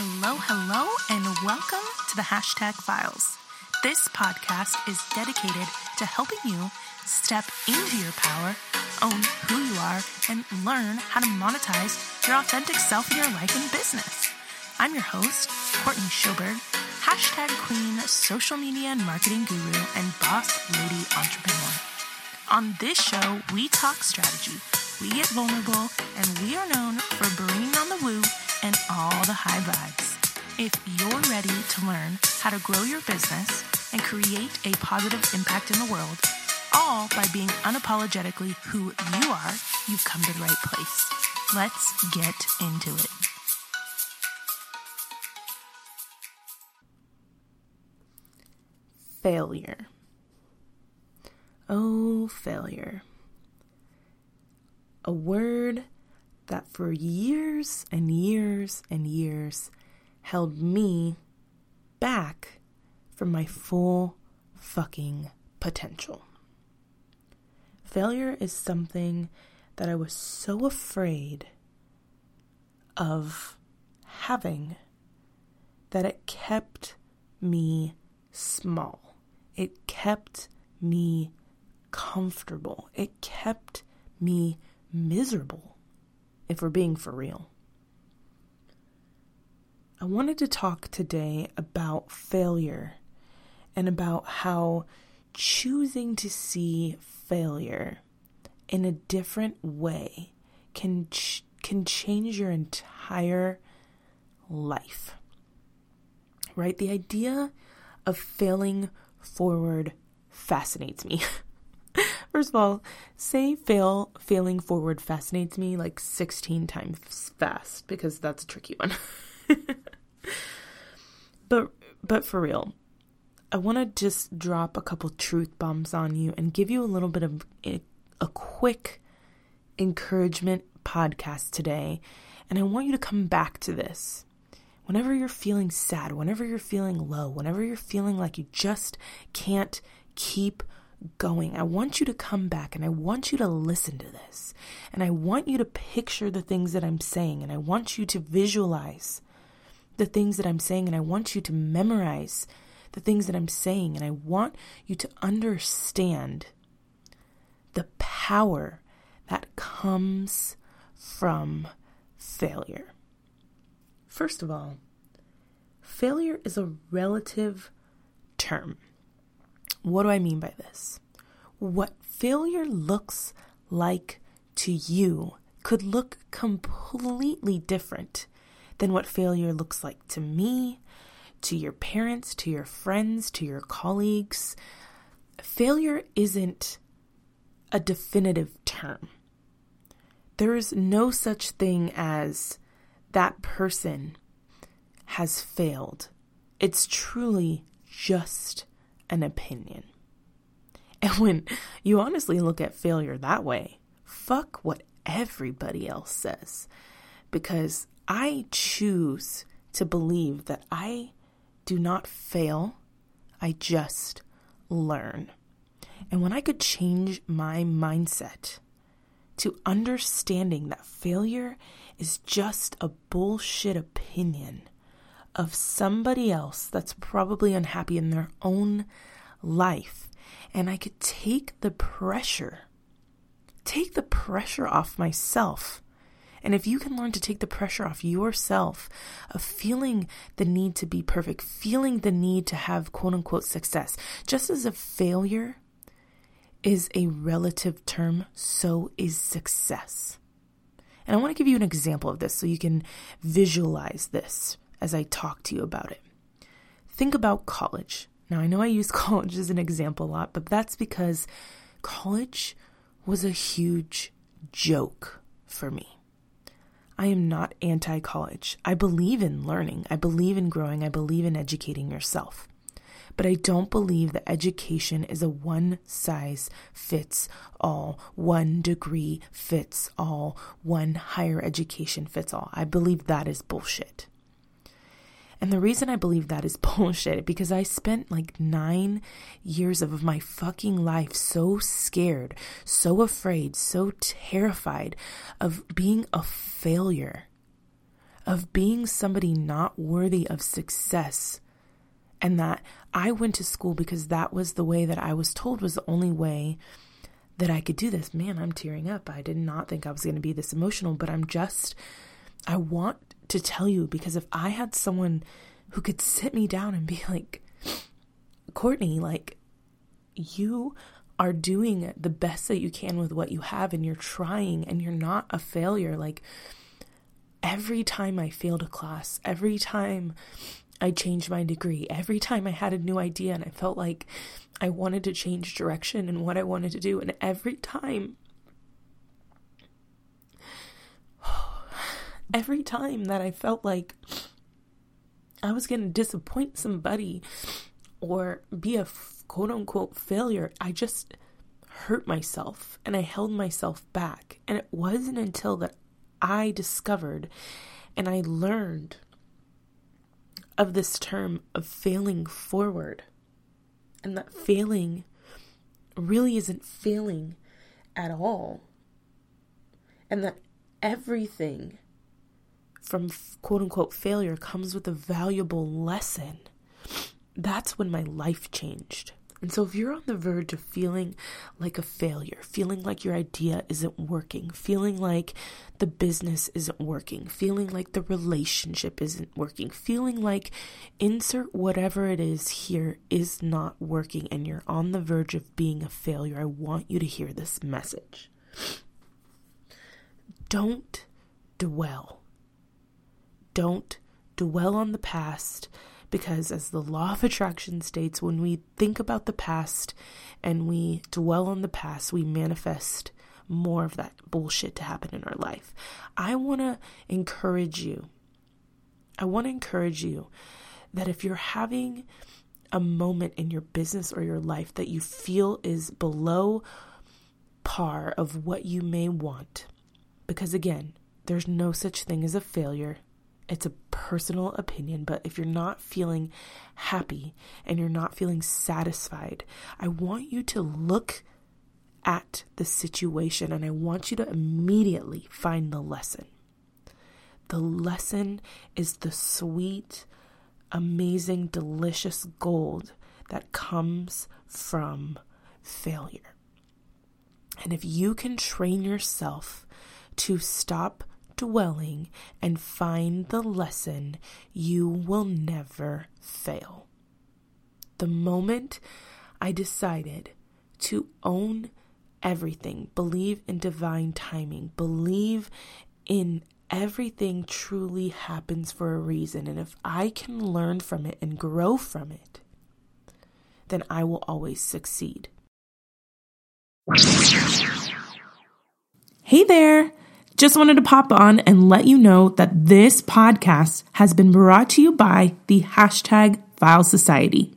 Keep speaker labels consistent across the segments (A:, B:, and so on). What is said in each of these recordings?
A: Hello, hello, and welcome to the Hashtag Files. This podcast is dedicated to helping you step into your power, own who you are, and learn how to monetize your authentic self in your life and business. I'm your host, Courtney Schoberg, hashtag queen, social media and marketing guru, and boss lady entrepreneur. On this show, we talk strategy, we get vulnerable, and we are known for bringing on the woo and all the high vibes. If you're ready to learn how to grow your business and create a positive impact in the world, all by being unapologetically who you are, you've come to the right place. Let's get into it. Failure. Oh, failure. A word that for years and years and years held me back from my full fucking potential. Failure is something that I was so afraid of having that it kept me small. It kept me comfortable. It kept me miserable, if we're being for real. I wanted to talk today about failure and about how choosing to see failure in a different way can ch- can change your entire life. Right? The idea of failing forward fascinates me. First of all, say fail failing forward fascinates me like 16 times fast because that's a tricky one. but but for real, I want to just drop a couple truth bombs on you and give you a little bit of a, a quick encouragement podcast today. And I want you to come back to this. Whenever you're feeling sad, whenever you're feeling low, whenever you're feeling like you just can't keep going, I want you to come back and I want you to listen to this. And I want you to picture the things that I'm saying and I want you to visualize the things that I'm saying and I want you to memorize the things that I'm saying, and I want you to understand the power that comes from failure. First of all, failure is a relative term. What do I mean by this? What failure looks like to you could look completely different than what failure looks like to me, to your parents, to your friends, to your colleagues. Failure isn't a definitive term. There is no such thing as that person has failed. It's truly just an opinion. And when you honestly look at failure that way, fuck what everybody else says. Because I choose to believe that I do not fail, I just learn. And when I could change my mindset to understanding that failure is just a bullshit opinion of somebody else that's probably unhappy in their own life, and I could take the pressure, take the pressure off myself. And if you can learn to take the pressure off yourself of feeling the need to be perfect, feeling the need to have quote unquote success, just as a failure is a relative term, so is success. And I want to give you an example of this so you can visualize this as I talk to you about it. Think about college. Now, I know I use college as an example a lot, but that's because college was a huge joke for me. I am not anti college. I believe in learning. I believe in growing. I believe in educating yourself. But I don't believe that education is a one size fits all, one degree fits all, one higher education fits all. I believe that is bullshit. And the reason I believe that is bullshit because I spent like nine years of my fucking life so scared, so afraid, so terrified of being a failure, of being somebody not worthy of success. And that I went to school because that was the way that I was told was the only way that I could do this. Man, I'm tearing up. I did not think I was going to be this emotional, but I'm just, I want to tell you because if I had someone who could sit me down and be like, Courtney, like, you are doing the best that you can with what you have and you're trying and you're not a failure. Like, every time I failed a class, every time I changed my degree, every time I had a new idea and I felt like I wanted to change direction and what I wanted to do, and every time, every time that I felt like I was going to disappoint somebody or be a quote unquote failure, I just hurt myself and I held myself back. And it wasn't until that I discovered and I learned of this term of failing forward. And that failing really isn't failing at all. And that everything from quote unquote failure comes with a valuable lesson. That's when my life changed. And so, if you're on the verge of feeling like a failure, feeling like your idea isn't working, feeling like the business isn't working, feeling like the relationship isn't working, feeling like insert whatever it is here is not working, and you're on the verge of being a failure, I want you to hear this message. Don't dwell. Don't dwell on the past because, as the law of attraction states, when we think about the past and we dwell on the past, we manifest more of that bullshit to happen in our life. I want to encourage you. I want to encourage you that if you're having a moment in your business or your life that you feel is below par of what you may want, because again, there's no such thing as a failure. It's a personal opinion, but if you're not feeling happy and you're not feeling satisfied, I want you to look at the situation and I want you to immediately find the lesson. The lesson is the sweet, amazing, delicious gold that comes from failure. And if you can train yourself to stop dwelling and find the lesson, you will never fail. The moment I decided to own everything, believe in divine timing, believe in everything truly happens for a reason. And if I can learn from it and grow from it, then I will always succeed. Hey there! Just wanted to pop on and let you know that this podcast has been brought to you by the hashtag Files Society.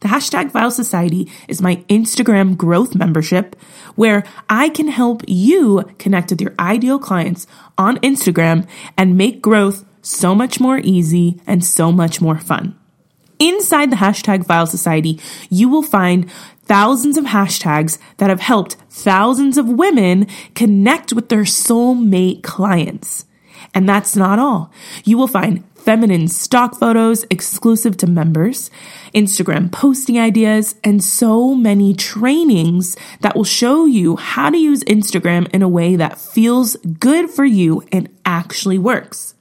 A: The hashtag Files Society is my Instagram growth membership where I can help you connect with your ideal clients on Instagram and make growth so much more easy and so much more fun. Inside the hashtag Files Society, you will find thousands of hashtags that have helped thousands of women connect with their soulmate clients. And that's not all. You will find feminine stock photos exclusive to members, Instagram posting ideas, and so many trainings that will show you how to use Instagram in a way that feels good for you and actually works.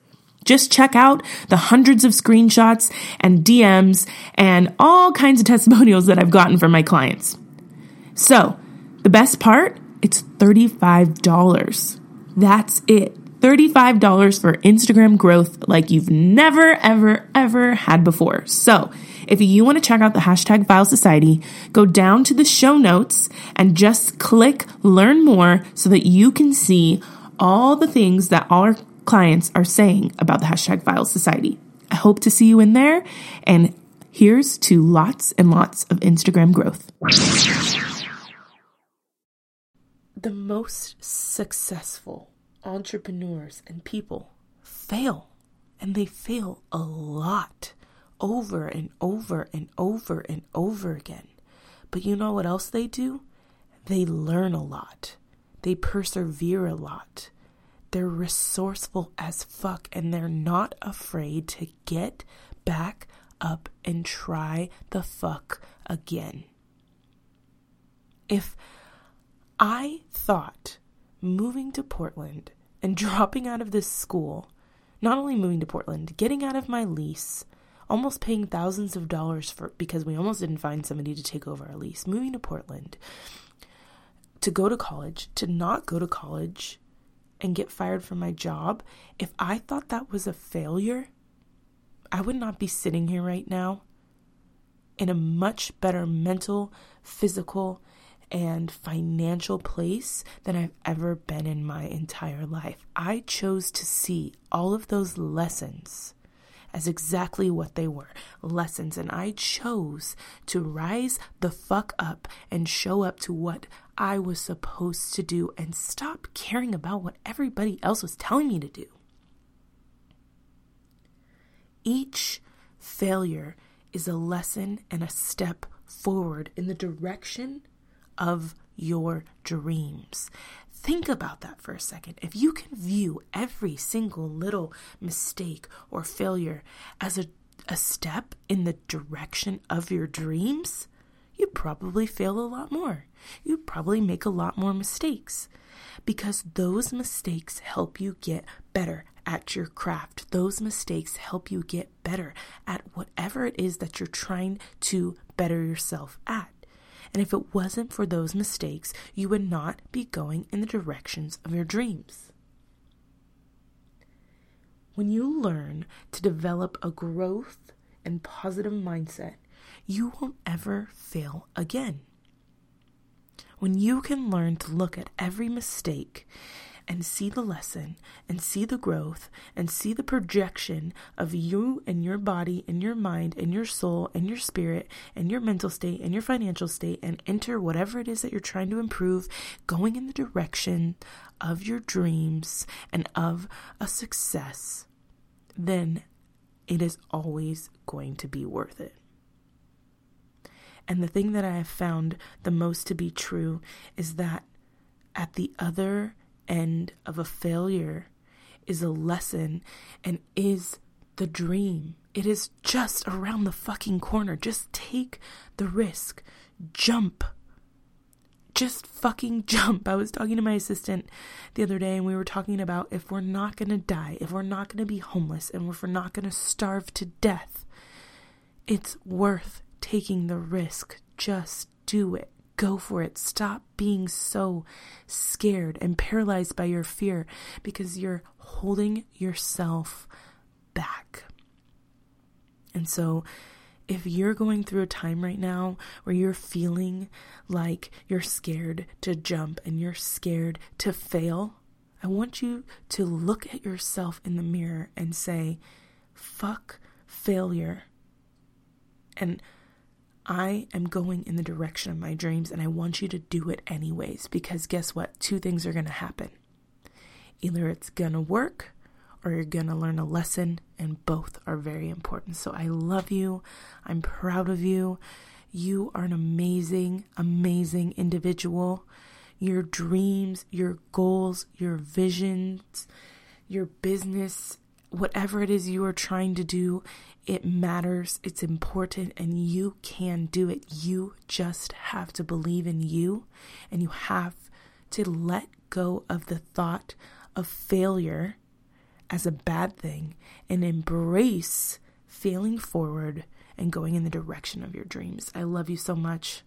A: Just check out the hundreds of screenshots and DMs and all kinds of testimonials that I've gotten from my clients. So, the best part, it's $35. That's it. $35 for Instagram growth like you've never, ever, ever had before. So, if you want to check out the hashtag Files Society, go down to the show notes and just click learn more so that you can see all the things that our clients are saying about the hashtag Files Society. I hope to see you in there. And here's to lots and lots of Instagram growth. The most successful entrepreneurs and people fail, and they fail a lot over and over and over and over again. But you know what else they do? They learn a lot, they persevere a lot They're resourceful as fuck and they're not afraid to get back up and try the fuck again. If I thought moving to Portland and dropping out of this school, not only moving to Portland, getting out of my lease, almost paying thousands of dollars for because we almost didn't find somebody to take over our lease, moving to Portland, to go to college, to not go to college and get fired from my job, if I thought that was a failure, I would not be sitting here right now in a much better mental, physical, and financial place than I've ever been in my entire life. I chose to see all of those lessons as exactly what they were lessons. And I chose to rise the fuck up and show up to what I was supposed to do and stop caring about what everybody else was telling me to do. Each failure is a lesson and a step forward in the direction of your dreams. Think about that for a second. If you can view every single little mistake or failure as a, a step in the direction of your dreams, you'd probably fail a lot more. You'd probably make a lot more mistakes because those mistakes help you get better at your craft. Those mistakes help you get better at whatever it is that you're trying to better yourself at. And if it wasn't for those mistakes, you would not be going in the directions of your dreams. When you learn to develop a growth and positive mindset, you won't ever fail again. When you can learn to look at every mistake and see the lesson and see the growth and see the projection of you and your body and your mind and your soul and your spirit and your mental state and your financial state and enter whatever it is that you're trying to improve, going in the direction of your dreams and of a success, then it is always going to be worth it. And the thing that I have found the most to be true is that at the other end of a failure is a lesson and is the dream. It is just around the fucking corner. Just take the risk. Jump. Just fucking jump. I was talking to my assistant the other day and we were talking about if we're not going to die, if we're not going to be homeless, and if we're not going to starve to death, it's worth taking the risk. Just do it. Go for it. Stop being so scared and paralyzed by your fear because you're holding yourself back. And so, if you're going through a time right now where you're feeling like you're scared to jump and you're scared to fail, I want you to look at yourself in the mirror and say, fuck failure. And I am going in the direction of my dreams and I want you to do it anyways because guess what? Two things are going to happen. Either it's going to work or you're going to learn a lesson, and both are very important. So I love you. I'm proud of you. You are an amazing, amazing individual. Your dreams, your goals, your visions, your business, whatever it is you are trying to do, it matters, it's important, and you can do it. You just have to believe in you, and you have to let go of the thought of failure as a bad thing and embrace failing forward and going in the direction of your dreams. I love you so much.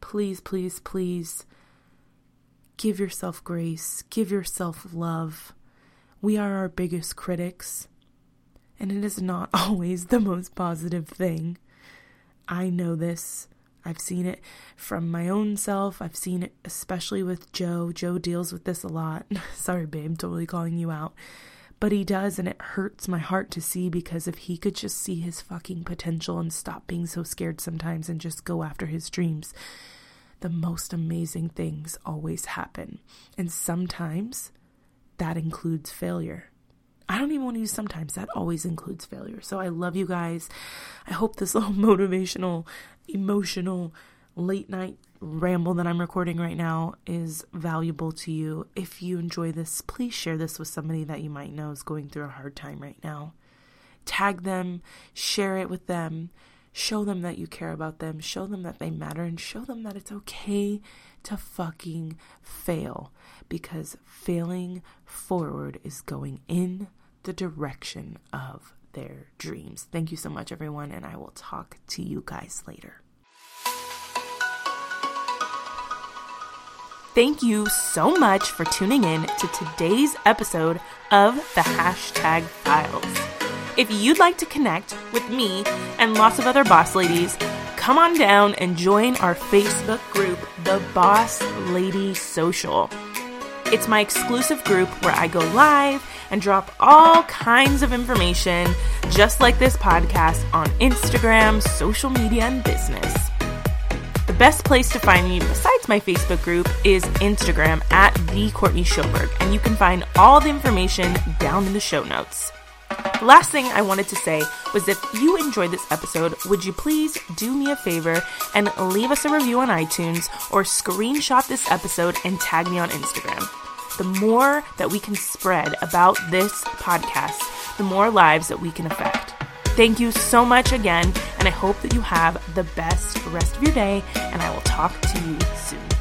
A: Please, please, please give yourself grace, give yourself love. We are our biggest critics and it is not always the most positive thing. I know this. I've seen it from my own self. I've seen it especially with Joe. Joe deals with this a lot. Sorry, babe, totally calling you out. But he does, and it hurts my heart to see because if he could just see his fucking potential and stop being so scared sometimes and just go after his dreams, the most amazing things always happen. And sometimes that includes failure. I don't even want to use sometimes. That always includes failure. So I love you guys. I hope this little motivational, emotional, late night ramble that I'm recording right now is valuable to you. If you enjoy this, please share this with somebody that you might know is going through a hard time right now. Tag them, share it with them, show them that you care about them, show them that they matter, and show them that it's okay to fucking fail because failing forward is going in the direction of their dreams. Thank you so much, everyone, and I will talk to you guys later. Thank you so much for tuning in to today's episode of the Hashtag Files. If you'd like to connect with me and lots of other boss ladies, come on down and join our Facebook group, The Boss Lady Social. It's my exclusive group where I go live and drop all kinds of information, just like this podcast, on Instagram, social media, and business. The best place to find me besides my Facebook group is Instagram at the Courtney Schoberg, and you can find all the information down in the show notes. Last thing I wanted to say was if you enjoyed this episode, would you please do me a favor and leave us a review on iTunes or screenshot this episode and tag me on Instagram? The more that we can spread about this podcast, the more lives that we can affect. Thank you so much again, and I hope that you have the best rest of your day, and I will talk to you soon.